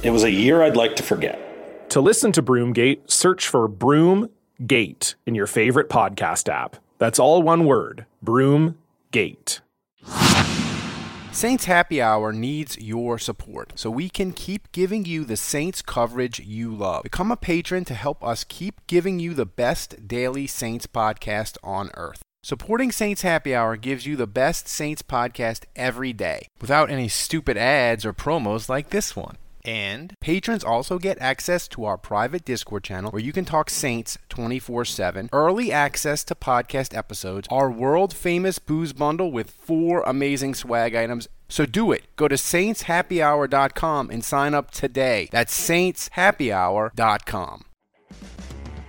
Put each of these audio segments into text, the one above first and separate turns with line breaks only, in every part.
It was a year I'd like to forget.
To listen to Broomgate, search for Broomgate in your favorite podcast app. That's all one word Broomgate.
Saints Happy Hour needs your support so we can keep giving you the Saints coverage you love. Become a patron to help us keep giving you the best daily Saints podcast on earth. Supporting Saints Happy Hour gives you the best Saints podcast every day without any stupid ads or promos like this one. And patrons also get access to our private Discord channel where you can talk Saints 24 7, early access to podcast episodes, our world famous booze bundle with four amazing swag items. So do it. Go to saintshappyhour.com and sign up today. That's saintshappyhour.com.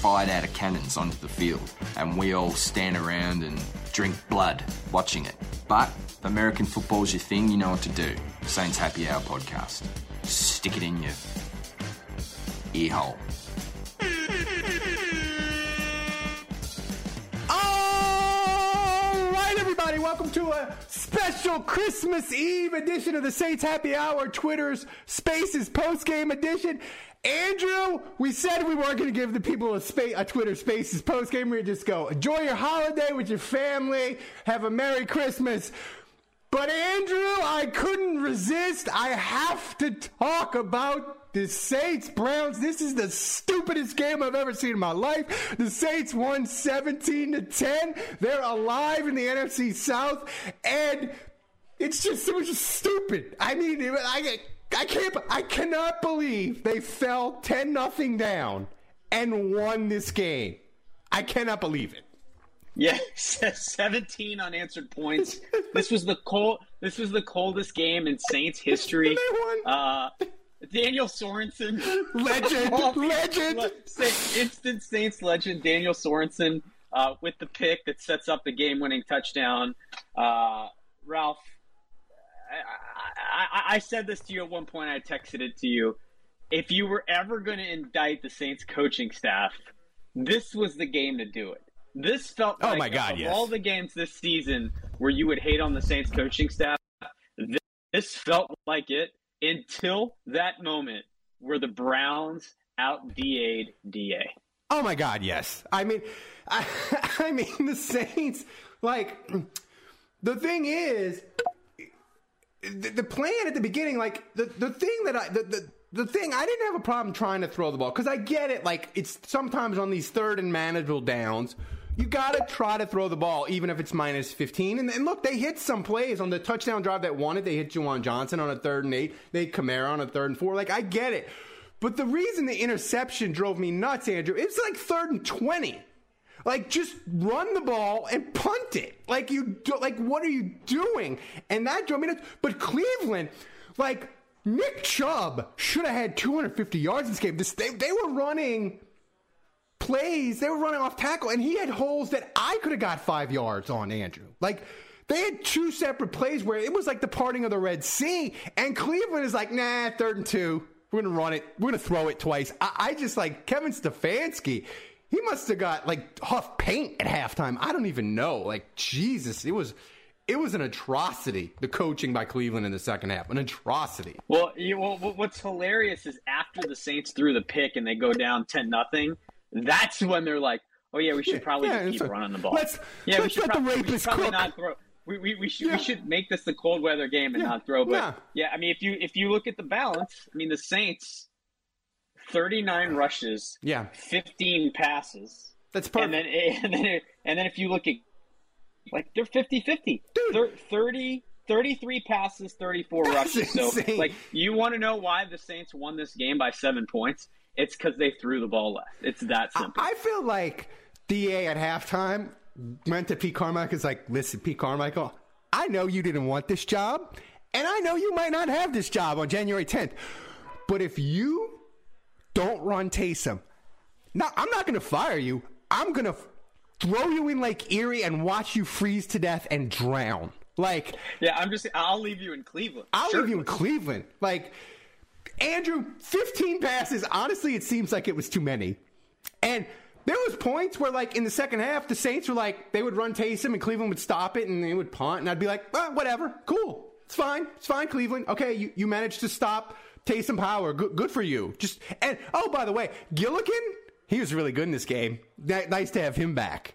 fired out of cannons onto the field, and we all stand around and drink blood watching it. But if American football's your thing, you know what to do. Saints Happy Hour podcast. Stick it in your ear hole.
All right, everybody, welcome to a special Christmas Eve edition of the Saints Happy Hour Twitter's Spaces post game edition. Andrew, we said we weren't going to give the people a, spa- a Twitter Spaces post game. We just go enjoy your holiday with your family, have a Merry Christmas. But Andrew, I couldn't resist. I have to talk about the Saints Browns. This is the stupidest game I've ever seen in my life. The Saints won 17 to 10. They're alive in the NFC South, and it's just just stupid. I mean, I I can't I cannot believe they fell 10 nothing down and won this game. I cannot believe it.
Yeah, 17 unanswered points. This was the cold. This was the coldest game in Saints history. Uh, Daniel Sorensen,
legend, legend,
instant Saints legend. Daniel Sorensen uh, with the pick that sets up the game-winning touchdown. Uh, Ralph, I, I, I said this to you at one point. I texted it to you. If you were ever going to indict the Saints coaching staff, this was the game to do it. This felt
Oh
like
my God,
of
yes.
all the games this season where you would hate on the Saints coaching staff, this, this felt like it until that moment where the Browns out DA'd DA.
Oh my God, yes. I mean, I, I mean the Saints. Like the thing is, the, the plan at the beginning, like the the thing that I the. the the thing I didn't have a problem trying to throw the ball because I get it. Like it's sometimes on these third and manageable downs, you got to try to throw the ball even if it's minus fifteen. And, and look, they hit some plays on the touchdown drive that won it. They hit Juwan Johnson on a third and eight. They hit Kamara on a third and four. Like I get it, but the reason the interception drove me nuts, Andrew, it's like third and twenty. Like just run the ball and punt it. Like you do, like what are you doing? And that drove me nuts. But Cleveland, like Nick Chubb should have had 250 yards in this game. This, they, they were running plays. They were running off tackle, and he had holes that I could have got five yards on, Andrew. Like, they had two separate plays where it was like the parting of the Red Sea, and Cleveland is like, nah, third and two. We're to run it. We're to throw it twice. I, I just like Kevin Stefanski. He must have got like Huff paint at halftime. I don't even know. Like, Jesus, it was. it was an atrocity. The coaching by Cleveland in the second half, an atrocity.
Well, you, well, what's hilarious is after the Saints threw the pick and they go down ten nothing. That's when they're like, "Oh yeah, we should
Yeah,
probably
yeah,
just keep running the ball."
let's-
yeah, we
let's
should,
let the
we should
rapist
probably
cook.
not throw. We, we, we should
Yeah.
we should make this the cold weather game and not throw. But
Yeah.
yeah, I mean, if you if you look at the balance, I mean, the Saints, thirty nine rushes,
Yeah,
fifteen passes,
that's
and
perfect.
then and then and then if you look at like they're 50-50.
Dude.
30 33 passes, 34
That's
rushes. So like you want to know why the Saints won this game by 7 points? It's cuz they threw the ball left. It's that
I,
simple.
I feel like Da at halftime went to Pete Carmichael. Is like, listen, Pete Carmichael, I know you didn't want this job, and I know you might not have this job on January 10th. But if you don't run Taysom, now I'm not going to fire you. I'm going to throw you in Lake Erie and watch you freeze to death and drown. Like
yeah, I'm just I'll leave you in Cleveland.
I'll
Sure.
leave you in Cleveland. Like Andrew, 15 passes. Honestly, it seems like it was too many. And there was points where, like in the second half, the Saints were like they would run Taysom and Cleveland would stop it and they would punt, and I'd be like, "Ah, whatever, cool, it's fine, it's fine, Cleveland. Okay, you, you managed to stop Taysom Power. Good, good for you. Just and oh, by the way, Gillikin, he was really good in this game. Ni- Nice to have him back.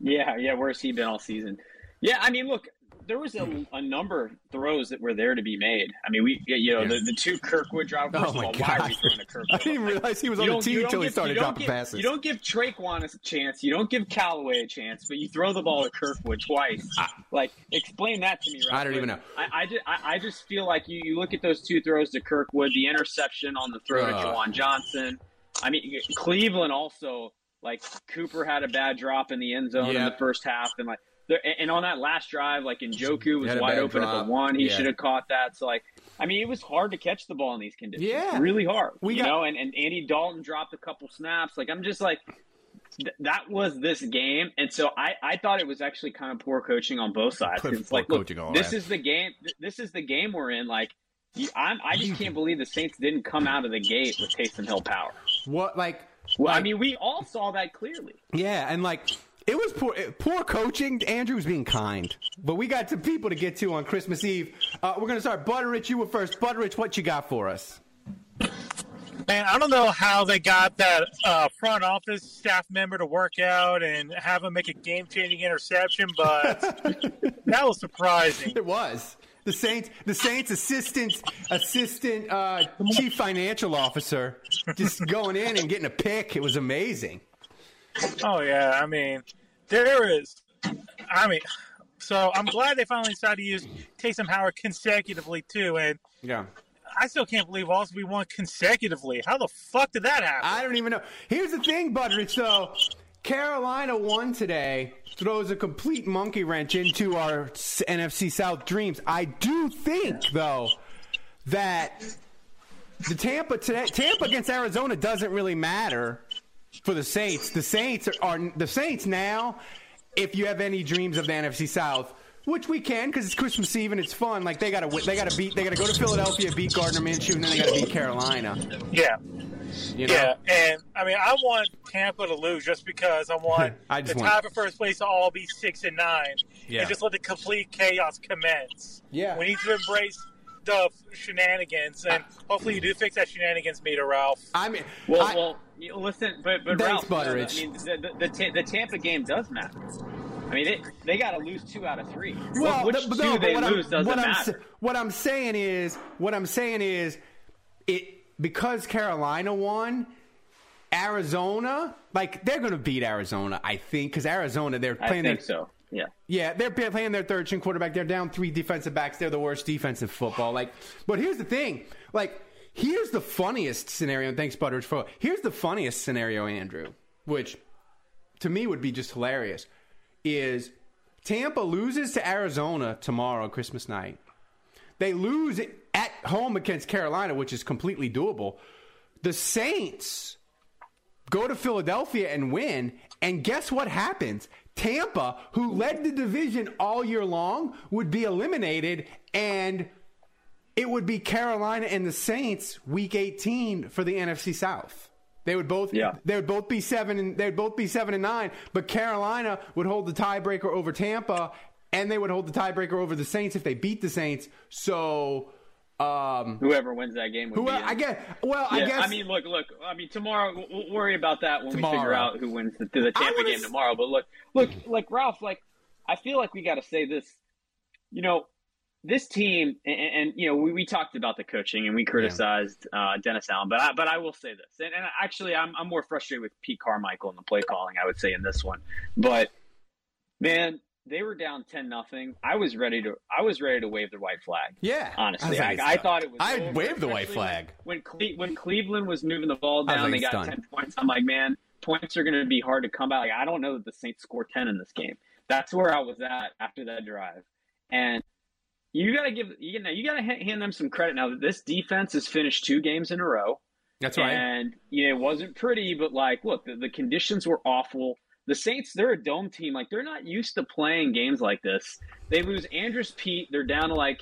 Yeah, yeah, where's he been all season? Yeah, I mean, look, there was a, a number of throws that were there to be made. I mean, we you know
Yeah.
the, the two Kirkwood. Oh first
Oh
of
my
all, why are we
God.
throwing a Kirkwood?
I didn't even realize he was on the team until he started dropping
give-
passes.
You don't give Tre'Quan a chance. You don't give Callaway a chance, but you throw the ball to Kirkwood twice. like, explain that to me. Right?
I don't even know.
I, I, just, I, I just feel like you, you look at those two throws to Kirkwood, the interception on the throw to
Ugh.
Juwan Johnson. I mean, Cleveland also like Cooper had a bad drop in the end zone in the first half, and like. And on that last drive, like Njoku was wide open at the one. He
Yeah.
should have caught that. So, like, I mean, it was hard to catch the ball in these conditions.
Yeah.
really hard.
We
you
got-
know, and, and Andy Dalton dropped a couple snaps. Like, I'm just like, th- that was this game, and so I, I thought it was actually kind of poor coaching on both sides. It's like, look, this is the game. th- This is the game we're in. Like, I'm, I just can't believe the Saints didn't come out of the gate with Taysom Hill power.
What like?
Well, I mean, we all saw that clearly.
Yeah, and like it was poor poor coaching. Andrew was being kind, but we got some people to get to on Christmas Eve. Uh, we're gonna start. Butterich, you were first. Butterich, what you got for us?
Man, I don't know how they got that uh, front office staff member to work out and have him make a game-changing interception, but that was surprising.
It was the Saints. The Saints assistant assistant uh, chief financial officer just going in and getting a pick. It was amazing.
Oh yeah, I mean, there is. I mean, so I'm glad they finally decided to use Taysom Howard consecutively too, and
Yeah.
I still can't believe also we won consecutively. How the fuck did that happen?
I don't even know. Here's the thing, Butterich. So Carolina won today, throws a complete monkey wrench into our NFC South dreams. I do think, though, that the Tampa today, Tampa against Arizona doesn't really matter for the Saints. The Saints are, are the Saints now. If you have any dreams of the NFC South. Which we can because it's Christmas Eve and it's fun. Like they gotta, win- they gotta beat, they gotta go to Philadelphia, beat Gardner Minshew, and then they gotta beat Carolina.
yeah.
You know?
Yeah, and I mean, I want Tampa to lose just because I want
I just
the
want-
tie for first place to all be six and nine,
Yeah.
and just let the complete chaos commence.
Yeah.
we need to embrace the shenanigans, and hopefully you do fix that shenanigans meter, Ralph.
I mean,
Well,
I-
well, you- listen, but but
Thanks,
Ralph,
Butteridge.
I mean, the the, the, the Tampa game does matter. I mean, they they got to lose two out of three.
Well,
Which
the-
two
no,
they
what
lose
I'm,
doesn't
what I'm,
matter.
sa- what I'm saying is, what I'm saying is, it because Carolina won. Arizona, like they're going to beat Arizona, I think, because Arizona they're
I
playing
think
their
so. Yeah.
yeah they're playing their third string quarterback. They're down three defensive backs. They're the worst defense in football. Like, but here's the thing, like here's the funniest scenario. Thanks, Butteridge, for here's the funniest scenario, Andrew, which to me would be just hilarious. Is Tampa loses to Arizona tomorrow, Christmas night. They lose at home against Carolina, which is completely doable. The Saints go to Philadelphia and win, and guess what happens? Tampa, who led the division all year long, would be eliminated, and it would be Carolina and the Saints week 18 for the NFC South. They would both
Yeah.
they would both be seven and they'd both be seven and nine, but Carolina would hold the tiebreaker over Tampa and they would hold the tiebreaker over the Saints if they beat the Saints. So. Um,
whoever wins that game, would
who,
be
I guess. Well,
Yeah,
I guess.
I mean, look, look. I mean, tomorrow we'll, we'll worry about that when we figure out who wins the, the Tampa game
s-
tomorrow. But look, look, like Ralph, like I feel like we got to say this. You know, this team, and, and you know, we, we talked about the coaching and we criticized uh, Dennis Allen, but I, but I will say this, and, and actually, I'm I'm more frustrated with Pete Carmichael and the play calling. I would say in this one, but man, they were down ten nothing. I was ready to I was ready to wave the white flag.
Yeah,
honestly,
I
I, I, thought it was.
I'd
over,
wave the white flag.
when Cle- when Cleveland was moving the ball down. They got
done.
ten points. I'm like, man, points are going to be hard to come back. Like, I don't know that the Saints score ten in this game. That's where I was at after that drive, and you got to give you know you got to hand them some credit now that this defense has finished two games in a row.
That's right.
And you know, it wasn't pretty, but like, look, the, the conditions were awful. The Saints, they're a dome team. Like, they're not used to playing games like this. They lose Andrus Peat. They're down to like,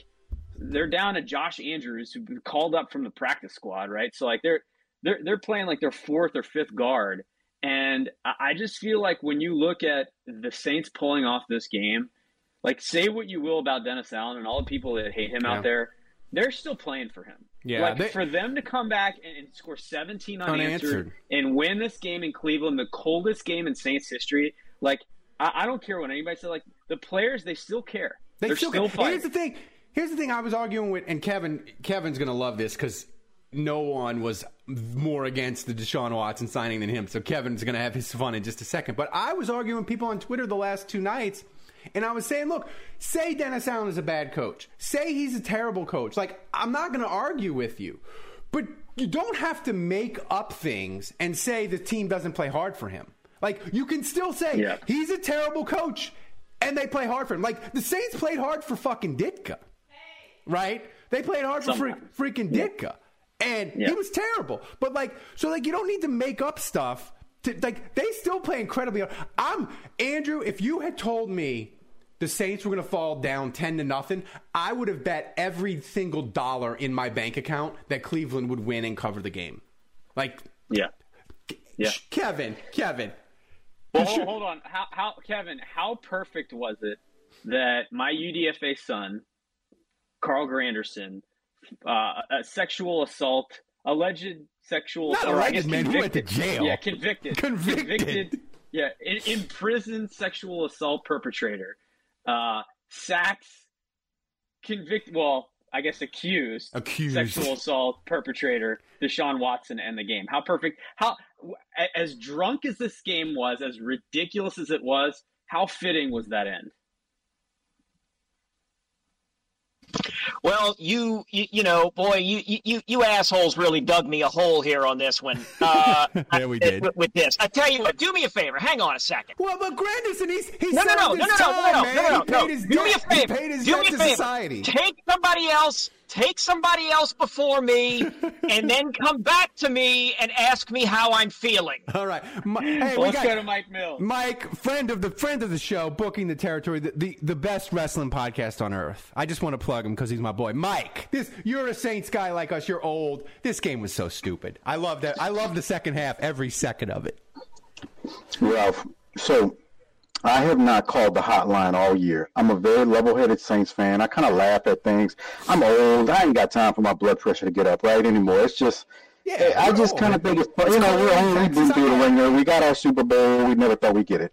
they're down to Josh Andrews, who been called up from the practice squad, right? So like, they're they're they're playing like their fourth or fifth guard. And I just feel like when you look at the Saints pulling off this game, like say what you will about Dennis Allen and all the people that hate him
Yeah.
out there, they're still playing for him.
Yeah,
like
they-
for them to come back and, and score 17 unanswered,
Unanswered.
and win this game in Cleveland, the coldest game in Saints history. Like I, I don't care what anybody says. Like the players, they still care.
They
are
still,
still,
Here's
fighting.
the thing. Here's the thing. I was arguing with, and Kevin. Kevin's gonna love this because no one was more against the Deshaun Watson signing than him. So Kevin's gonna have his fun in just a second. But I was arguing with people on Twitter the last two nights, and I was saying, look, say Dennis Allen is a bad coach. Say he's a terrible coach. Like I'm not gonna argue with you, but you don't have to make up things and say the team doesn't play hard for him. Like you can still say
Yeah.
he's a terrible coach and they play hard for him. Like the Saints played hard for fucking Ditka, right? They played hard for freak,
Sometimes.
freaking Ditka, and
Yeah.
he was terrible. But like, so like, you don't need to make up stuff. To, like, they still play incredibly hard. I'm Andrew. If you had told me the Saints were going to fall down ten to nothing, I would have bet every single dollar in my bank account that Cleveland would win and cover the game. Like,
yeah, yeah.
Kevin, Kevin.
Well, hold, hold on, how, how Kevin? How perfect was it that my UDFA son, Carl Granderson, uh, a sexual assault, alleged sexual,
Not alleged, man, who went to jail?
Yeah, convicted,
Convicted.
yeah, in, imprisoned sexual assault perpetrator, uh, sacks, convicted. Well, I guess accused,
Accused.
sexual assault perpetrator Deshaun Watson and the game. How perfect! How as drunk as this game was, as ridiculous as it was, how fitting was that end?
Well, you, you, you know, boy, you, you, you assholes really dug me a hole here on this one. Uh,
Yeah, we did.
With, with this, I tell you what, do me a favor. Hang on a second.
Well, but Granderson, he's he's
No, no, no, no, no,
his
no,
time,
no, no,
man.
no, no,
he
no.
paid his
Do me a favor. Do me a favor.
society.
Take somebody else. Take somebody else before me, and then come back to me and ask me how I'm feeling.
All right. Mi- hey,
Well,
we
let's
got
go to Mike Mills.
Mike, friend of the friend of the show, booking the territory, the, the, the best wrestling podcast on earth. I just want to plug him because he's my boy. Mike, this you're a Saints guy like us. You're old. This game was so stupid. I love that. I love the second half, every second of it.
Ralph, so I have not called the hotline all year. I'm a very level-headed Saints fan. I kind of laugh at things. I'm old. I ain't got time for my blood pressure to get up right anymore. It's just,
Yeah,
eh,
I
just kind of think it's fun. You know, we're only
It's
been through the ringer. We got our Super Bowl. We never thought we'd get it.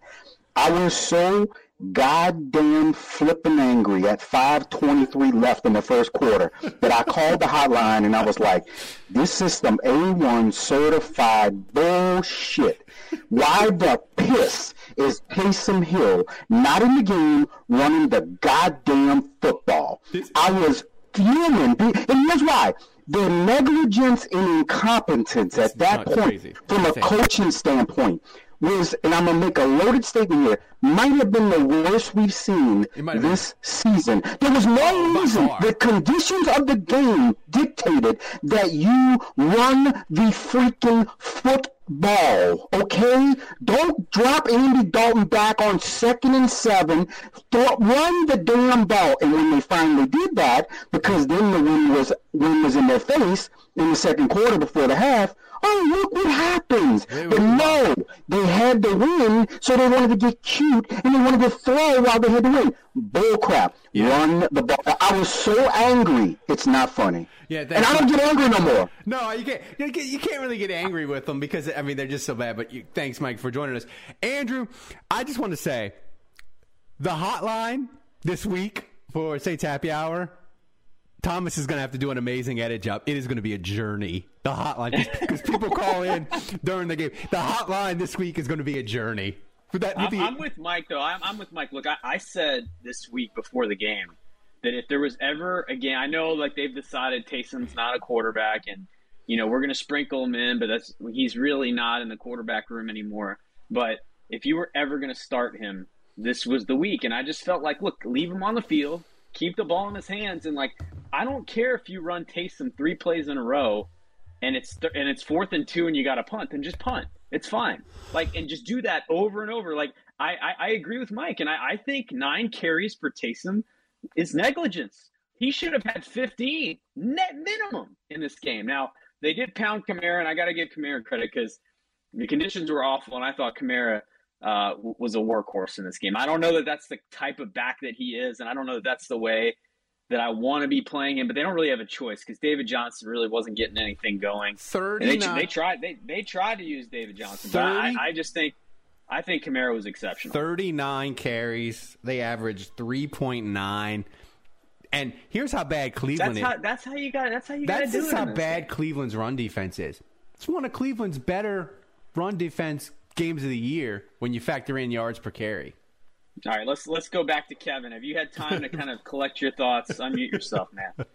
I was so goddamn flipping angry at 5:23 left in the first quarter that I called the hotline and I was like, "This system A1 certified bullshit. Why the piss is Taysom Hill not in the game running the goddamn football?" I was fuming, and here's why. The negligence and incompetence at that point,
crazy.
from a coaching standpoint, was, and I'm gonna make a loaded statement here, might have been the worst we've seen
have been.
this season. There was no
Oh,
reason. The conditions of the game dictated that you run the freaking football. Okay, don't drop Andy Dalton back on second and seven. Throw, run the damn ball. And when they finally did that, because then the wind was wind was in their face in the second quarter before the half. Oh, look what happens. But no, they had to win, so they wanted to get cute and they wanted to throw while they had to win. Bull crap. Run the ball. I was so angry. It's not funny.
Yeah,
and I don't get angry no more.
No, you can't. You can't- you can't really get angry with them because I mean they're just so bad. But you, thanks, Mike, for joining us. Andrew, I just want to say the hotline this week for Saints Happy Hour. Thomas is going to have to do an amazing edit job. It is going to be a journey. The hotline because people call in during the game. The hotline this week is going to be a journey. With that, with
I'm,
the-
I'm with Mike though. I'm, I'm with Mike. Look, I, I said this week before the game that if there was ever a game, I know like they've decided Taysom's not a quarterback, and you know we're going to sprinkle him in, but that's he's really not in the quarterback room anymore. But if you were ever going to start him, this was the week, and I just felt like, look, leave him on the field, keep the ball in his hands, and like I don't care if you run Taysom three plays in a row and it's th- and it's fourth and two and you got to punt, then just punt. It's fine. Like and just do that over and over. Like I I, I agree with Mike, and I, I think nine carries for Taysom is negligence. He should have had 15 net minimum in this game. Now they did pound Kamara, and I got to give Kamara credit because the conditions were awful, and I thought Kamara uh, was a workhorse in this game. I don't know that that's the type of back that he is, and I don't know that that's the way that I want to be playing him. But they don't really have a choice because David Johnson really wasn't getting anything going. And They, they tried. They they tried to use David Johnson, but I, I just think I think Kamara was exceptional.
39 carries. They averaged 3.9. And here's how bad Cleveland
That's
is.
how that's how you got. That's how you got to
That's
do it.
how
in this
bad Cleveland's run defense is. It's one of Cleveland's better run defense games of the year when you factor in yards per carry.
All right, let's let's go back to Kevin. Have you had time to kind of collect your thoughts? Unmute yourself, man.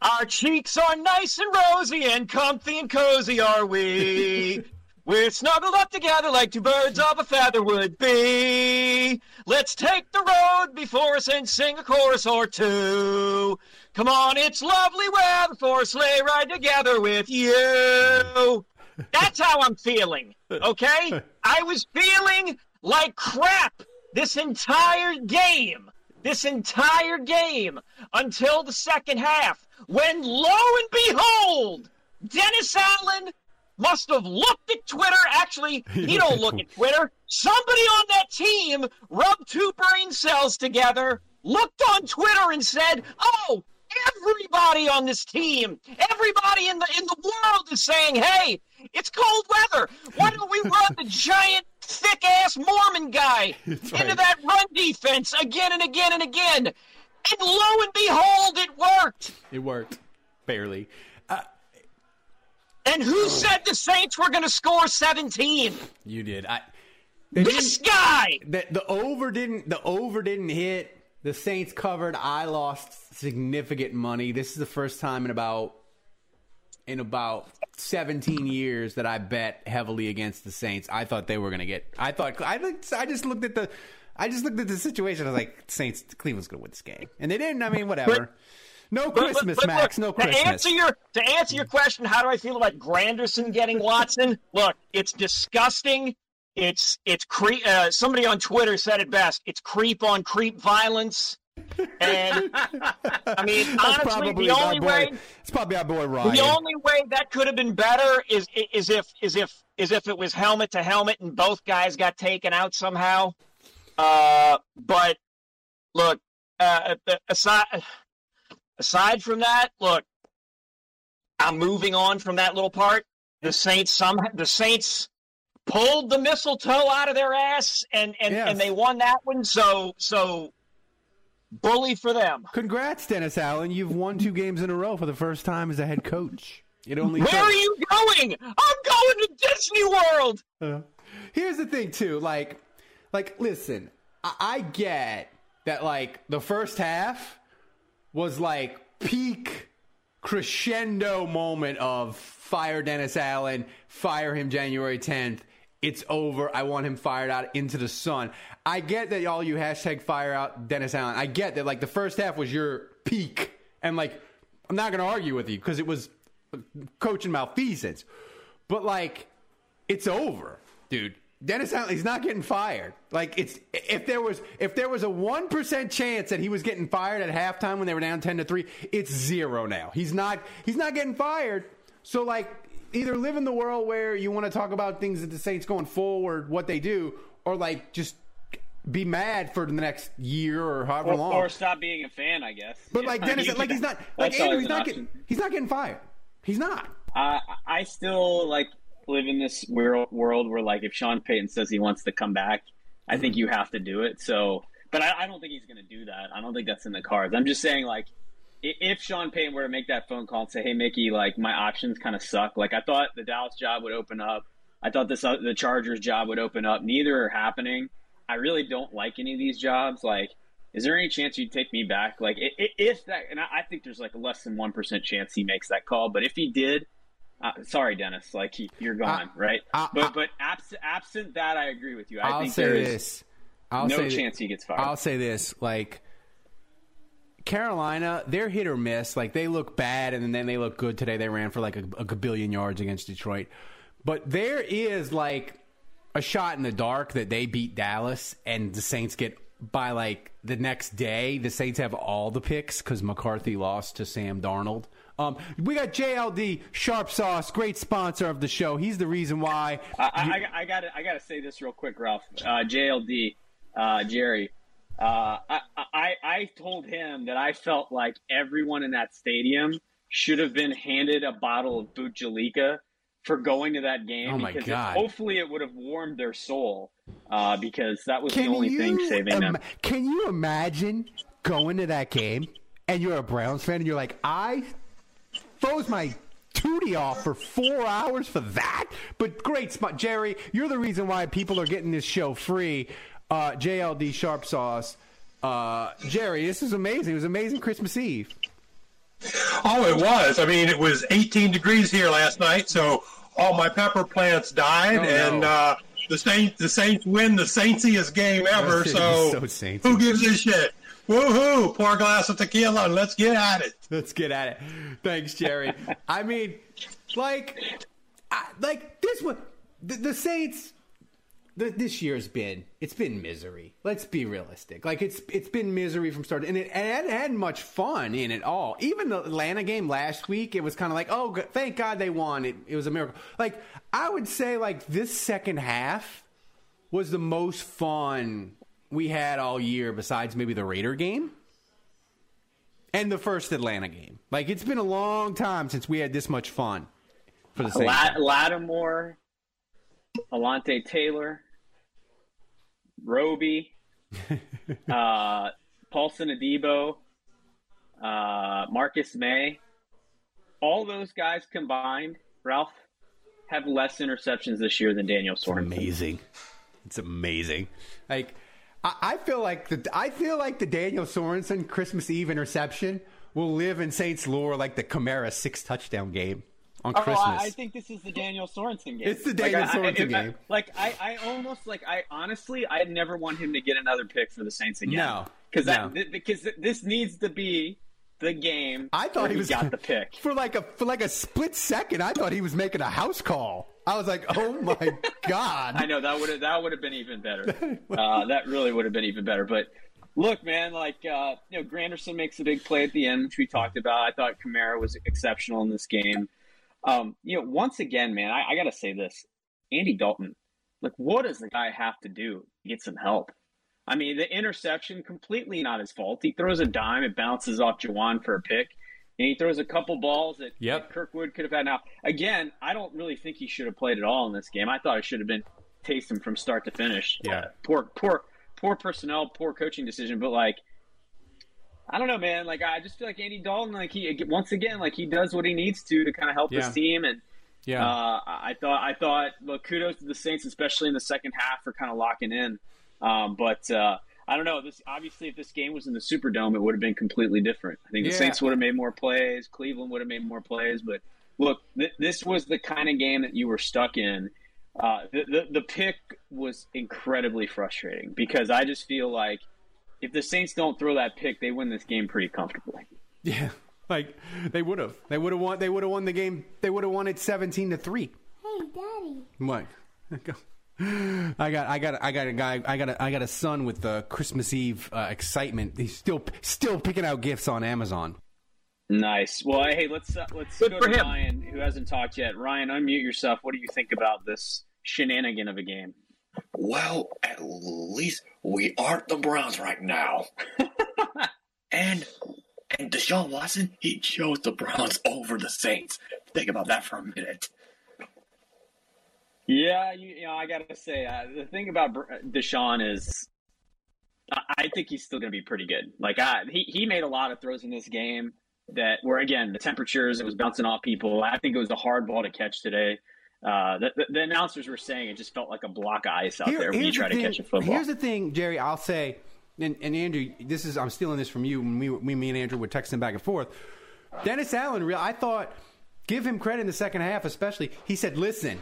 Our cheeks are nice and rosy and comfy and cozy, are we? We're snuggled up together like two birds of a feather would be. Let's take the road before us and sing a chorus or two. Come on, it's lovely weather for a sleigh ride together with you. That's how I'm feeling, okay? I was feeling like crap this entire game. This entire game until the second half, when lo and behold, Dennis Allen must have looked at Twitter. Actually, he don't look at Twitter. Somebody on that team rubbed two brain cells together, looked on Twitter, and said, "Oh, everybody on this team, everybody in the in the world is saying, hey, it's cold weather. Why don't we run the giant, thick ass Mormon guy into that run defense again and again and again?" And lo and behold, it worked.
It worked. Barely.
And who said the Saints were going to score 17?
You did. I,
This guy!
The, the over didn't the over didn't hit. The Saints covered. I lost significant money. This is the first time in about in about 17 years that I bet heavily against the Saints. I thought they were going to get. I thought I looked, I just looked at the I just looked at the situation. I was like, Saints Cleveland's going to win this game, and they didn't. I mean, whatever. No
But- but-
Christmas,
but
Max.
look,
No
to Answer your, to answer your question, how do I feel about Granderson getting Watson? Look, it's disgusting. It's it's cre- uh, somebody on Twitter said it best. It's creep on creep violence. And I mean,
That's
honestly, the only
boy-
way
It's probably our boy Ryan.
the only way that could have been better is is if is if is if it was helmet to helmet and both guys got taken out somehow. Uh, but look, uh, aside aside from that, look, I'm moving on from that little part. The Saints some the Saints pulled the mistletoe out of their ass and and,
Yes.
and they won that one. So so bully for them.
Congrats, Dennis Allen. You've won two games in a row for the first time as a head coach. It only
Where are you going? I'm going to Disney World.
Uh, here's the thing, too. Like, like, listen, I, I get that. Like, the first half was like peak crescendo moment of fire Dennis Allen, fire him January 10th. It's over. I want him fired out into the sun. I get that all you hashtag fire out Dennis Allen. I get that like the first half was your peak, and like I'm not gonna argue with you because it was coaching malfeasance. But like, it's over, dude. Dennis Allen, he's not getting fired. Like it's if there was if there was a one percent chance that he was getting fired at halftime when they were down ten to three, it's zero now. He's not he's not getting fired. So like either live in the world where you want to talk about things that the Saints going forward, what they do, or like just be mad for the next year or however
or,
long,
or stop being a fan, I guess.
But like Dennis, like he's not like Andrew, he's not getting he's not getting fired. He's not.
Uh, I still like live in this world world where like if Sean Payton says he wants to come back, I mm-hmm. think you have to do it. So, but I, I don't think he's going to do that. I don't think that's in the cards. I'm just saying like if Sean Payton were to make that phone call and say, "Hey, Mickey, like my options kind of suck," like I thought the Dallas job would open up. I thought this uh, the Chargers job would open up. Neither are happening. I really don't like any of these jobs. Like, is there any chance you'd take me back? Like, if that, and I think there's like a less than one percent chance he makes that call. But if he did, uh, sorry, Dennis, like he, you're gone, right? but but absent, absent that, I agree with you. I
I'll
think
say
there
this. I'll
no chance he gets fired.
I'll say this, like Carolina, they're hit or miss. Like they look bad and then they look good today. They ran for like a, a billion yards against Detroit. But there is like a shot in the dark that they beat Dallas and the Saints get by like the next day. The Saints have all the picks because McCarthy lost to Sam Darnold. Um, we got JLD Sharp Sauce, great sponsor of the show. He's the reason why.
I, I, I got I got to say this real quick, Ralph. Uh, JLD, uh, Jerry. Uh, I, I I told him that I felt like everyone in that stadium should have been handed a bottle of Bujalika for going to that game
oh
because
God.
It, hopefully it would have warmed their soul uh, because that was
Can
the only thing saving
im-
them.
Can you imagine going to that game and you're a Browns fan and you're like, I froze my tootie off for four hours for that? But great spot, Jerry. You're the reason why people are getting this show free. Uh, JLD Sharp Sauce. Uh, Jerry, this is amazing. It was amazing Christmas Eve.
Oh, it was. I mean, it was 18 degrees here last night, so all my pepper plants died,
Oh, no.
and uh, the Saints the Saints win the Saintsiest game ever.
So
So, who gives a shit? Woohoo! Pour a glass of tequila and let's get at it.
Let's get at it. Thanks, Jerry. I mean, like, I, like this one, the, the Saints. This year's been it's been misery. Let's be realistic. Like it's it's been misery from start, and it, and hadn't had much fun in it all. Even the Atlanta game last week, it was kind of like, oh, thank God they won. It it was a miracle. Like I would say, like this second half was the most fun we had all year, besides maybe the Raider game and the first Atlanta game. Like it's been a long time since we had this much fun for the.
La- Lattimore, Alontae Taylor, Roby, uh, Paulson Adebo, uh, Marcus Maye. All those guys combined, Ralph, have less interceptions this year than Daniel Sorensen.
amazing. It's amazing. Like I, I feel like the I feel like the Daniel Sorensen Christmas Eve interception will live in Saints lore like the Kamara six touchdown game on
Oh,
Christmas.
I, I think this is the Daniel Sorensen game.
It's the Daniel
like, I- I-
Sorensen
I-
game.
like I, I almost like I honestly I never want him to get another pick for the Saints again.
No.
because
No.
because this needs to be the game.
I thought
where
he was
got the pick.
for like a for like a split second. I thought he was making a house call. I was like, oh my god.
I know that would have that would have been even better. uh, that really would have been even better. But look, man, like uh, you know, Granderson makes a big play at the end, which we talked about. I thought Kamara was exceptional in this game. Um, you know, once again, man, I, I got to say this: Andy Dalton. Like, what does the guy have to do to get some help? I mean, the interception completely not his fault. He throws a dime, it bounces off Juwan for a pick, and he throws a couple balls that,
Yep.
that Kirkwood could have had. Now, again, I don't really think he should have played at all in this game. I thought it should have been Taysom from start to finish.
Yeah.
Poor, poor, poor personnel, poor coaching decision. But like, I don't know, man. Like, I just feel like Andy Dalton, like he once again, like he does what he needs to to kind of help
Yeah.
his team and.
Yeah.
Uh, I thought I thought look kudos to the Saints, especially in the second half for kind of locking in. Um, but uh, I don't know. This obviously, if this game was in the Superdome, it would have been completely different. I think the
Yeah.
Saints would have made more plays. Cleveland would have made more plays. But look, th- this was the kind of game that you were stuck in. Uh, the, the the pick was incredibly frustrating because I just feel like if the Saints don't throw that pick, they win this game pretty comfortably.
Yeah, like they would have. They would have won. They would have won the game. They would have won it seventeen to three.
Hey, Daddy.
What? Go. I got, I got, I got a guy. I got, a, I got a son with the Christmas Eve uh, excitement. He's still, still picking out gifts on Amazon.
Nice. Well, hey, let's uh, let's
Good
go
for
to
him.
Ryan, who hasn't talked yet. Ryan, unmute yourself. What do you think about this shenanigan of a game?
Well, at least we aren't the Browns right now. and and Deshaun Watson, he chose the Browns over the Saints. Think about that for a minute.
Yeah, you, you know, I gotta say, uh, the thing about Deshaun is, I, I think he's still gonna be pretty good. Like, I, he he made a lot of throws in this game that were again the temperatures. It was bouncing off people. I think it was a hard ball to catch today. Uh, the, the, announcers were saying it just felt like a block of ice out
Here-
there when you try to
thing-
catch a football.
Here's the thing, Jerry. I'll say, and, and Andrew, this is I'm stealing this from you. When we, we, me and Andrew were texting back and forth. Dennis Allen, real, I thought, give him credit in the second half, especially. He said, "Listen,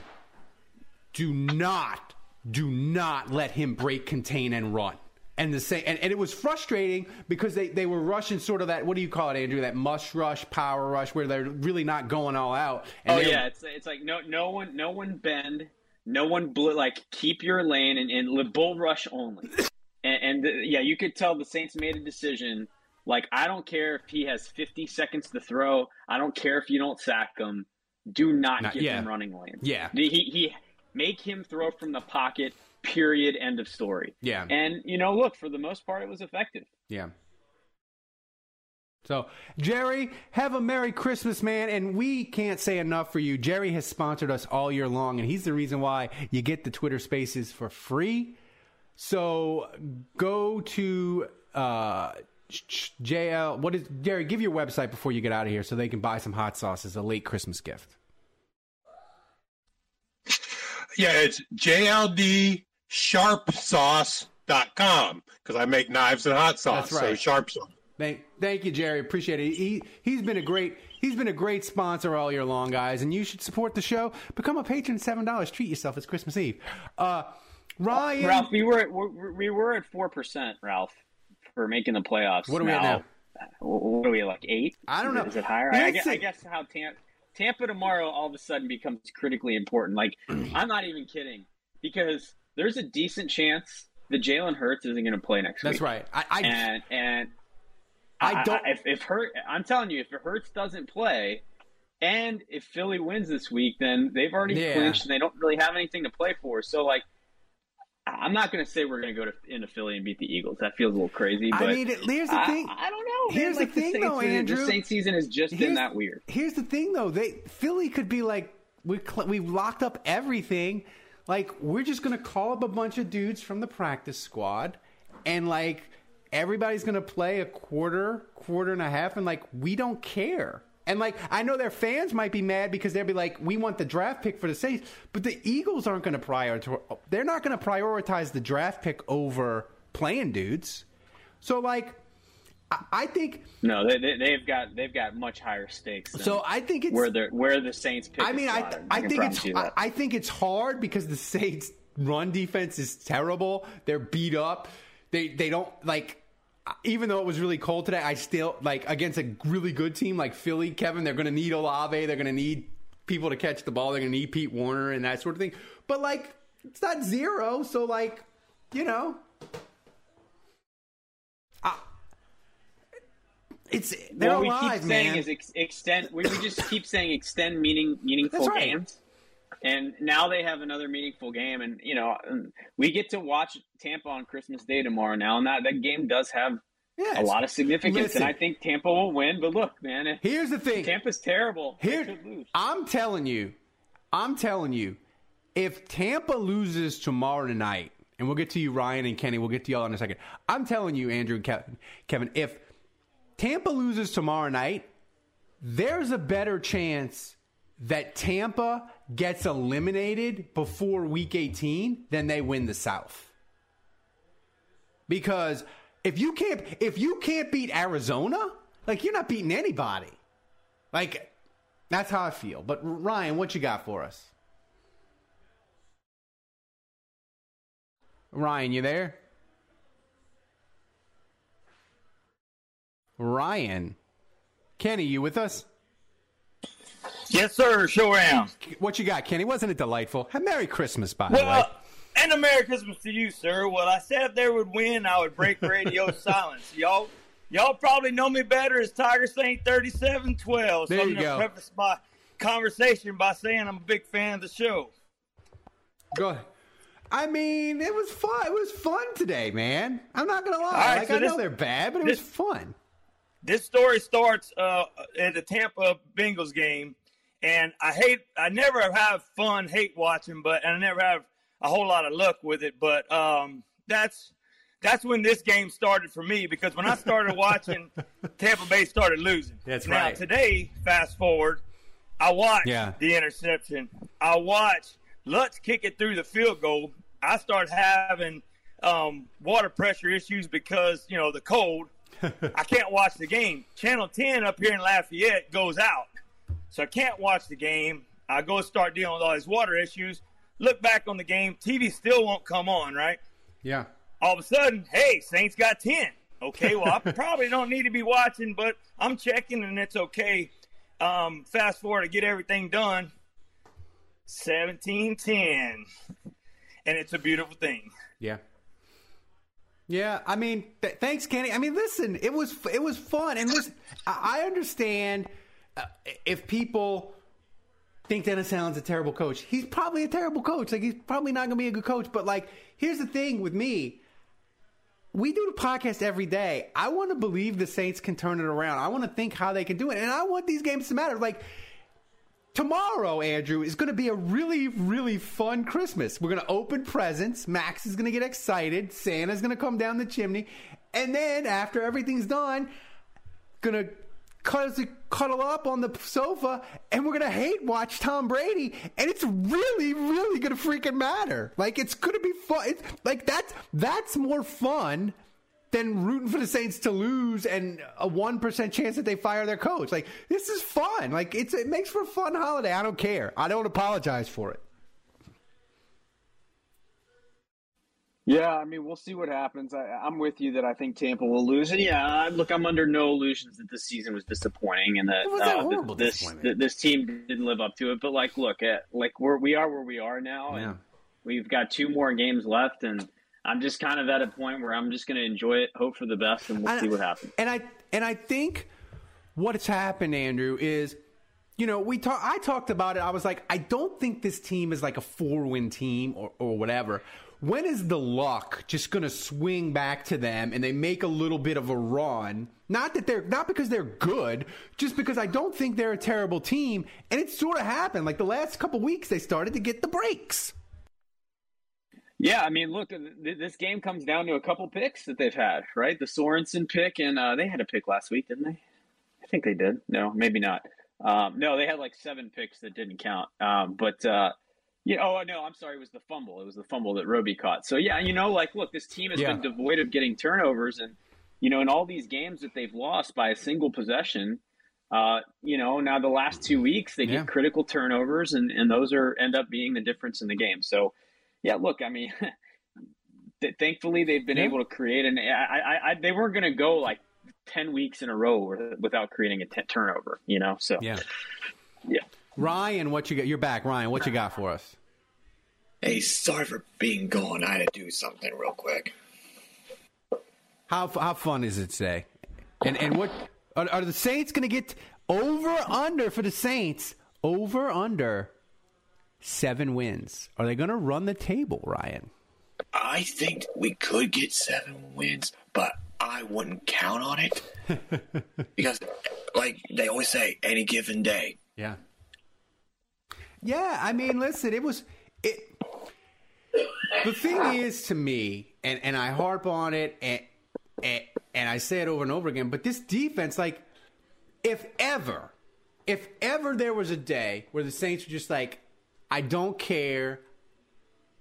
do not, do not let him break, contain, and run." And the same, and, and it was frustrating because they, they were rushing sort of that. What do you call it, Andrew? That mush rush, power rush, where they're really not going all out. And
oh yeah, it's it's like no no one no one bend, no one like keep your lane and, and bull rush only. and, and the, yeah, you could tell the Saints made a decision. Like I don't care if he has 50 seconds to throw. I don't care if you don't sack him. Do not,
Not-
give
yeah.
him running lanes.
Yeah.
he he make him throw from the pocket. Period. End of story.
Yeah.
And you know, look for the most part, it was effective.
Yeah. So, Jerry, have a Merry Christmas, man. And we can't say enough for you. Jerry has sponsored us all year long, and he's the reason why you get the Twitter spaces for free. So, go to uh, JL. What is Jerry? Give your website before you get out of here so they can buy some hot sauce as a late Christmas gift.
Yeah, it's jldsharpsauce.com because I make knives and hot sauce.
That's right.
So sharp sauce.
Thank, thank you, Jerry. Appreciate it. He he's been a great he's been a great sponsor all year long, guys. And you should support the show. Become a patron, seven dollars. Treat yourself. It's Christmas Eve. Uh, Ryan,
Ralph, we were at, we we were at four percent, Ralph, for making the playoffs.
What are we at now?
What are we like eight?
I don't know.
Is it higher? I,
Here's
guess, I guess how Tampa, Tampa tomorrow all of a sudden becomes critically important. Like I'm not even kidding because there's a decent chance that Jalen Hurts isn't going to play next
That's
week.
That's right. I, I
and and
I don't-
if if Hurt, I'm telling you, if Hurts doesn't play, and if Philly wins this week, then they've already
Yeah.
clinched and they don't really have anything to play for. So like, I- I'm not going to say we're going to go to into Philly and beat the Eagles. That feels a little crazy.
I
but
mean, here's the
I-
thing.
I, don't know. man.
Here's
Like,
the thing,
Saints
though,
season-
Andrew.
The Saints season has just been that weird.
Here's the thing, though. They Philly could be like we we've locked up everything. Like we're just gonna call up a bunch of dudes from the practice squad, and like everybody's gonna play a quarter, quarter and a half, and like we don't care. And like I know their fans might be mad because they'll be like, "We want the draft pick for the Saints," but the Eagles aren't going to prioritize. They're not going to prioritize the draft pick over playing dudes. So like, I, I think
No, they, they they've got they've got much higher stakes. Than
So I think it's-
where the where the Saints pick.
I mean, I,
slotted.
I
can
think it's I. I think it's hard because the Saints' run defense is terrible. They're beat up. They they don't like. Even though it was really cold today, I still like against a really good team like Philly. Kevin, they're going to need Olave. They're going to need people to catch the ball. They're going to need Pete Werner and that sort of thing. But like, it's not zero. So like, you know, it's they're
what we
alive,
keep saying
man.
is ex- extend. We, we just keep saying extend meaning meaningful
right.
games, and now they have another meaningful game, and you know we get to watch Tampa on Christmas Day tomorrow now, and that that game does have a lot of significance,
Listen.
and I think Tampa will win. But look, man,
Here's the thing.
Tampa's terrible.
Here. I'm telling you, I'm telling you, if Tampa loses tomorrow night, and we'll get to you, Ryan and Kenny, we'll get to y'all in a second. I'm telling you, Andrew and Kevin, if Tampa loses tomorrow night, there's a better chance that Tampa gets eliminated before week 18 than they win the South. Because if you can't if you can't beat Arizona, like you're not beating anybody. Like that's how I feel. But Ryan, what you got for us? Ryan, you there? Ryan. Kenny, you with us?
Yes, sir. Sure am.
What you got, Kenny? Wasn't it delightful? Have Merry Christmas, by the way.
Well, and a Merry Christmas to you, sir. Well, I said if they would win, I would break radio silence. Y'all, y'all probably know me better as Tiger Saint 3712. So
There
I'm
you
going to
go.
preface my conversation by saying I'm a big fan of the show.
Go ahead. I mean, it was fun. It was fun today, man. I'm not gonna lie.
Right,
like
so
I know they're bad, but it
this-
was fun.
This story starts uh, at the Tampa Bengals game, and I hate. I never have fun hate watching, but and I never have a whole lot of luck with it. But um, that's that's when this game started for me because when I started watching, Tampa Bay started losing.
That's
now,
right.
today, fast forward, I watched
Yeah.
the interception. I watched Lutz kick it through the field goal. I start having um, water pressure issues because you know the cold. I can't watch the game. Channel 10 up here in Lafayette goes out. So I can't watch the game. I go start dealing with all these water issues. Look back on the game. TV still won't come on, right?
Yeah.
All of a sudden, hey, Saints got 10. Okay, well, I probably don't need to be watching, but I'm checking and it's okay. Um, fast forward to get everything done. 17 10. And it's a beautiful thing.
Yeah. Yeah, I mean, th- thanks, Kenny. I mean, listen, it was it was fun, and listen, I, I understand uh, if people think Dennis Allen's a terrible coach. He's probably a terrible coach. Like he's probably not going to be a good coach. But like, here's the thing with me: we do the podcast every day. I want to believe the Saints can turn it around. I want to think how they can do it, and I want these games to matter. Like tomorrow, Andrew, is going to be a really, really fun Christmas. We're going to open presents. Max is going to get excited. Santa's going to come down the chimney. And then after everything's done, going to cuddle, up on the sofa and we're going to hate watch Tom Brady. And it's really, really going to freaking matter. Like, it's going to be fun. It's, like, that's, that's more fun than rooting for the Saints to lose and a one percent chance that they fire their coach. Like this is fun. Like it's it makes for a fun holiday. I don't care. I don't apologize for it.
Yeah, I mean, we'll see what happens. I, I'm with you that I think Tampa will lose. And yeah, look, I'm under no illusions that this season was disappointing and that,
was
uh, that this that this team didn't live up to it. But like, look at like we're we are where we are now,
Yeah.
and we've got two more games left, and I'm just kind of at a point where I'm just going to enjoy it, hope for the best, and we'll
And-
see what happens.
And I and I think what's happened, Andrew, is you know we talk. I talked about it. I was like, I don't think this team is like a four win team or or whatever. When is the luck just going to swing back to them and they make a little bit of a run? Not that they're not because they're good, just because I don't think they're a terrible team. And it sort of happened. Like the last couple weeks, they started to get the breaks.
Yeah, I mean, look, th- this game comes down to a couple picks that they've had, right? The Sorensen pick, and uh, they had a pick last week, didn't they? I think they did. No, maybe not. Um, no, they had like seven picks that didn't count. Um, but uh, yeah, oh no, I'm sorry, it was the fumble. It was the fumble that Roby caught. So yeah, you know, like, look, this team has
Yeah.
been devoid of getting turnovers, and you know, in all these games that they've lost by a single possession. Uh, you know, now the last two weeks they get critical turnovers, and, and those are end up being the difference in the game. So, yeah, look, I mean, th- thankfully they've been
Yeah.
able to create, and I, I, I they weren't going to go like ten weeks in a row without creating a t- turnover, you know. So
Yeah.
yeah.
Ryan, what you got? You're back, Ryan. What you got for us?
Hey, sorry for being gone. I had to do something real quick.
How how fun is it today? And and what are, are the Saints going to get over under for the Saints? Over under seven wins. Are they going to run the table, Ryan?
I think we could get seven wins, but I wouldn't count on it because, like they always say, any given day.
Yeah. Yeah, I mean, listen, it was it. The thing is, to me, and and I harp on it, and and, and I say it over and over again, but this defense, like, if ever, if ever there was a day where the Saints were just like, I don't care.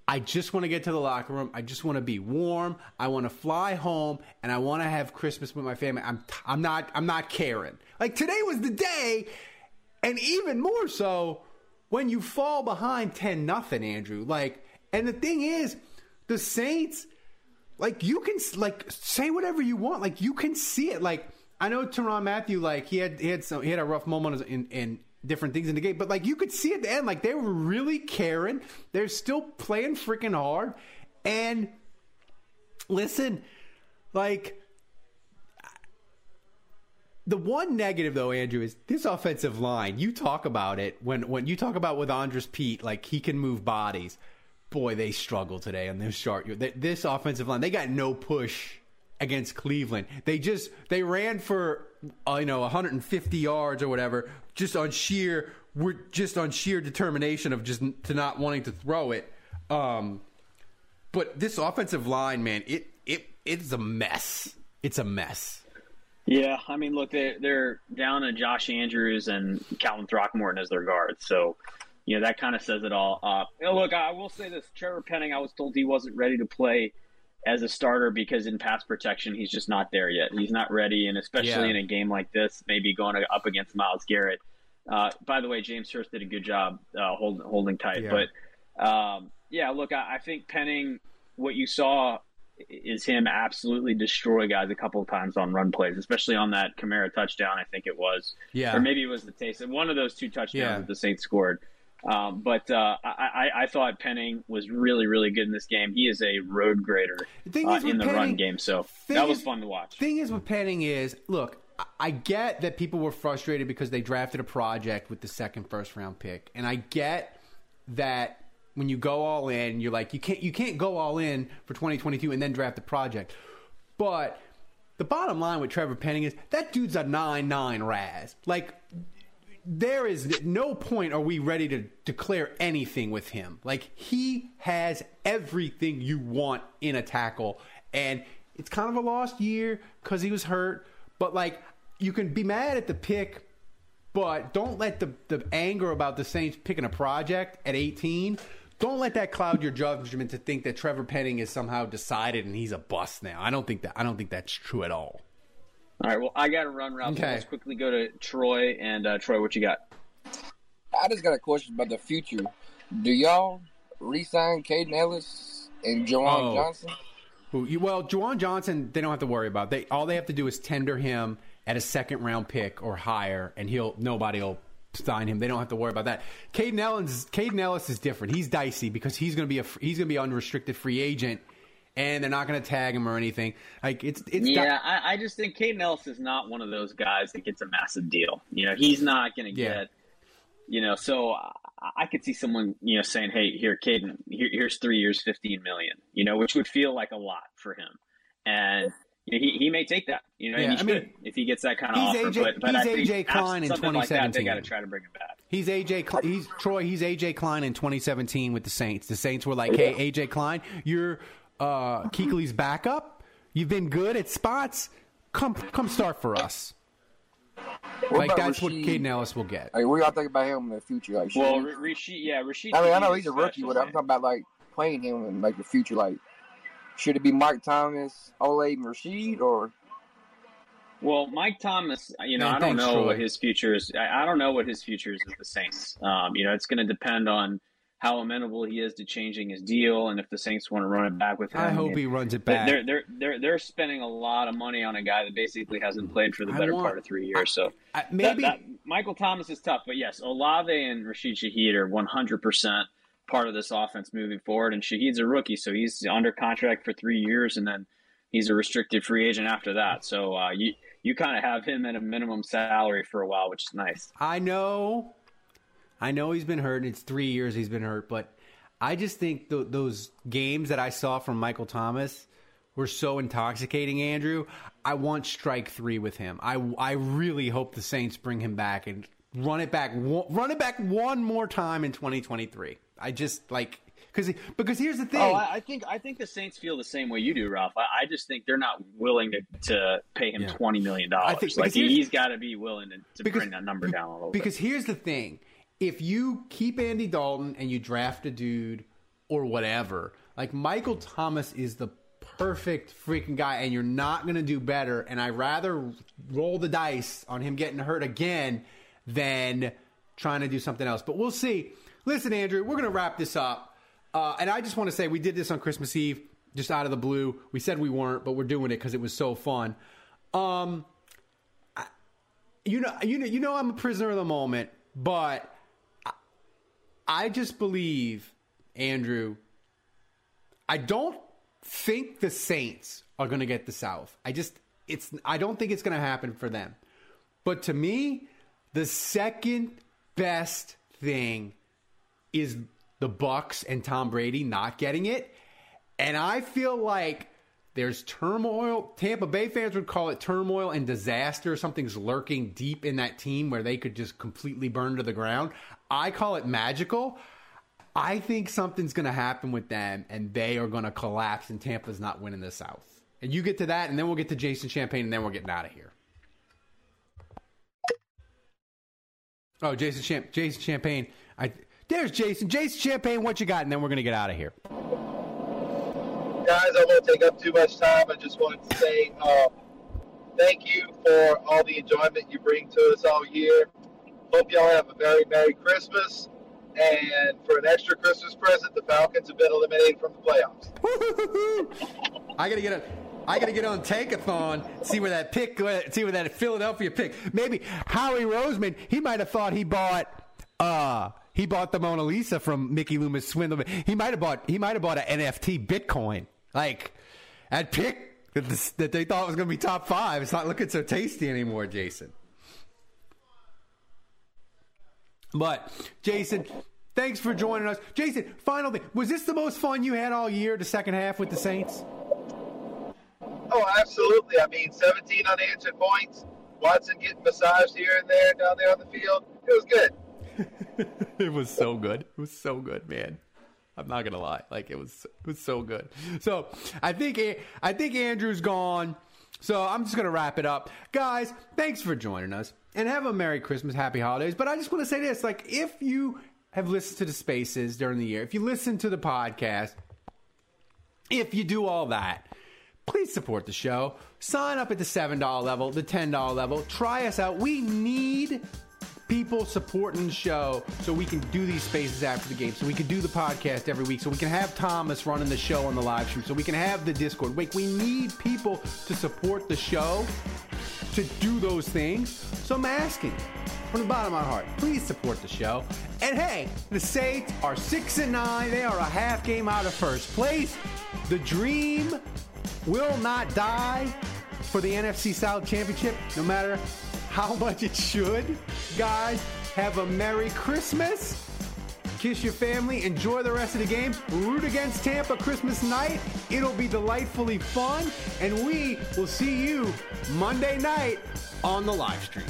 I just want to get to the locker room. I just want to be warm. I want to fly home, and I want to have Christmas with my family. I'm I'm not I'm not caring. Like today was the day, and even more so when you fall behind ten nothing, Andrew. Like, and the thing is, the Saints, like you can like say whatever you want. Like you can see it. Like I know Tyrann Mathieu, like he had he had some he had a rough moment in in different things in the game, but like you could see at the end, like they were really caring. They're still playing freaking hard. And listen, like The one negative though, Andrew, is this offensive line. You talk about it when when you talk about with Andrus Peat, like he can move bodies. Boy, they struggle today on this chart. This offensive line, they got no push against Cleveland. They just they ran for you know 150 yards or whatever, just on sheer we're just on sheer determination of just to not wanting to throw it. Um, but this offensive line, man, it it it's a mess. It's a mess.
Yeah, I mean, look, they're, they're down to Josh Andrews and Calvin Throckmorton as their guards. So, you know, that kind of says it all. Uh, look, I will say this Trevor Penning, I was told he wasn't ready to play as a starter because in pass protection, he's just not there yet. He's not ready. And especially yeah. in a game like this, maybe going up against Myles Garrett. Uh, by the way, James Hurst did a good job uh, holding, holding tight. Yeah. But, um, yeah, look, I, I think Penning, what you saw is him absolutely destroy guys a couple of times on run plays, especially on that Kamara touchdown. I think it was,
yeah,
or maybe it was the taste. One of those two touchdowns yeah. that the Saints scored. Um, but uh, I, I, thought Penning was really, really good in this game. He is a road grader uh, in the Penning, run game, so that was
is,
fun to watch.
Thing is with Penning is, look, I get that people were frustrated because they drafted a project with the second first round pick, and I get that when you go all in, you're like you can't you can't go all in for 2022 and then draft the project. But the bottom line with Trevor Penning is that dude's a nine nine RAS. Like there is no point are we ready to declare anything with him. Like he has everything you want in a tackle, and it's kind of a lost year because he was hurt. But like you can be mad at the pick, but don't let the the anger about the Saints picking a project at 18 don't let that cloud your judgment to think that Trevor Penning is somehow decided and he's a bust now. I don't think that I don't think that's true at all.
All right, well, I got to run, Ralph. Okay. Let's quickly go to Troy and uh, Troy. What you got?
I just got a question about the future. Do y'all re-sign Kaden Elliss and Juwan oh. Johnson?
Well, Juwan Johnson, they don't have to worry about. They all they have to do is tender him at a second round pick or higher, and he'll nobody will sign him. They don't have to worry about that. Kaden Elliss, Kaden Elliss is different. He's dicey because he's going to be a he's going to be unrestricted free agent, and they're not going to tag him or anything. Like it's it's
yeah. Di- I, I, just think Kaden Elliss is not one of those guys that gets a massive deal. You know, he's not going to yeah. get. You know, so I, I could see someone you know saying, "Hey, here, Kaden, here, here's three years, fifteen million. You know, which would feel like a lot for him, and you know, he, he may take that. You know, yeah, I mean, if he gets that kind of offer.
AJ,
but, but
he's AJ Klein in 2017. Like that,
they got to try to bring him back.
He's AJ. He's Troy. He's AJ Klein in 2017 with the Saints. The Saints were like, "Hey, AJ Klein, you're uh, Kuechly's backup. You've been good at spots. Come, come start for us."
What
like that's
Rashid?
what Kaden Elliss will get.
Like, what y'all think about him in the future? Like,
well, Rashid, yeah, Rashid.
I mean, I know he's a rookie, but I'm talking about like playing him in like the future. Like, should it be Mike Thomas, Olamide Rasheed, or
well, Mike Thomas, you know, I don't know Troy. what his future is. I, don't know what his future is with the Saints. Um, you know, it's going to depend on how amenable he is to changing his deal, and if the Saints want to run it back with him.
I hope
and
he runs it back.
They're they're they're they're spending a lot of money on a guy that basically hasn't played for the better want, part of three years. So
I, maybe
that, that, Michael Thomas is tough, but yes, Olave and Rashid Shaheed are one hundred percent part of this offense moving forward. And Shaheed's a rookie, so he's under contract for three years, and then he's a restricted free agent after that. So uh, you you kind of have him at a minimum salary for a while, which is nice.
I know, I know he's been hurt. And it's three years he's been hurt, but I just think th- those games that I saw from Michael Thomas were so intoxicating. Andrew, I want strike three with him. I I really hope the Saints bring him back and run it back, run it back one more time in 2023. I just like because because here's the thing. Oh,
I, I, think I think the Saints feel the same way you do, Ralph. I, I just think they're not willing to, to pay him yeah. twenty million dollars. Like he, has got to be willing to, to because, bring that number down a little.
Because
bit.
here's the thing: if you keep Andy Dalton and you draft a dude or whatever, like Michael Thomas is the perfect freaking guy, and you're not going to do better. And I rather roll the dice on him getting hurt again than trying to do something else. But we'll see. Listen, Andrew, we're going to wrap this up. Uh, and I just want to say we did this on Christmas Eve, just out of the blue. We said we weren't, but we're doing it because it was so fun. Um, you know, you know, you know, I'm a prisoner of the moment, but I just believe, Andrew. I don't think the Saints are going to get the South. I just, it's, I don't think it's going to happen for them. But to me, the second best thing is the Bucs and Tom Brady not getting it. And I feel like there's turmoil. Tampa Bay fans would call it turmoil and disaster. Something's lurking deep in that team where they could just completely burn to the ground. I call it magical. I think something's going to happen with them and they are going to collapse and Tampa's not winning the South. And you get to that and then we'll get to Jason Champagne and then we're getting out of here. Oh, Jason Champ- Jason Champagne. I there's Jason. Jason Champagne, what you got? And then we're gonna get out of here.
Guys, I won't take up too much time. I just wanted to say uh, thank you for all the enjoyment you bring to us all year. Hope y'all have a very Merry Christmas. And for an extra Christmas present, the Falcons have been eliminated from the playoffs.
I gotta get a. I gotta get on Tankathon, see where that pick, see where that Philadelphia pick. Maybe Howie Roseman, he might have thought he bought, uh, he bought the Mona Lisa from Mickey Loomis Swindle. He might have bought, he might have bought an NFT Bitcoin, like that pick that they thought was gonna be top five. It's not looking so tasty anymore, Jason. But Jason, thanks for joining us. Jason, final thing. Was this the most fun you had all year, the second half with the Saints?
Oh, absolutely. I mean, 17 unanswered points. Watson getting massaged here and there down there on the field. It was good.
it was so good. It was so good, man. I'm not gonna lie. Like it was, it was so good. So I think I think Andrew's gone. So I'm just gonna wrap it up, guys. Thanks for joining us, and have a Merry Christmas, Happy Holidays. But I just want to say this: like, if you have listened to the Spaces during the year, if you listen to the podcast, if you do all that, please support the show. Sign up at the $7 level, the $10 level. Try us out. We need people supporting the show so we can do these spaces after the game, so we can do the podcast every week, so we can have Thomas running the show on the live stream, so we can have the Discord. Wait, we need people to support the show to do those things. So I'm asking from the bottom of my heart, please support the show. And hey, the Saints are six and nine. They are a half game out of first place. The dream will not die for the NFC South Championship, no matter how much it should. Guys, have a Merry Christmas. Kiss your family. Enjoy the rest of the game. Root against Tampa Christmas night. It'll be delightfully fun. And we will see you Monday night on the live stream.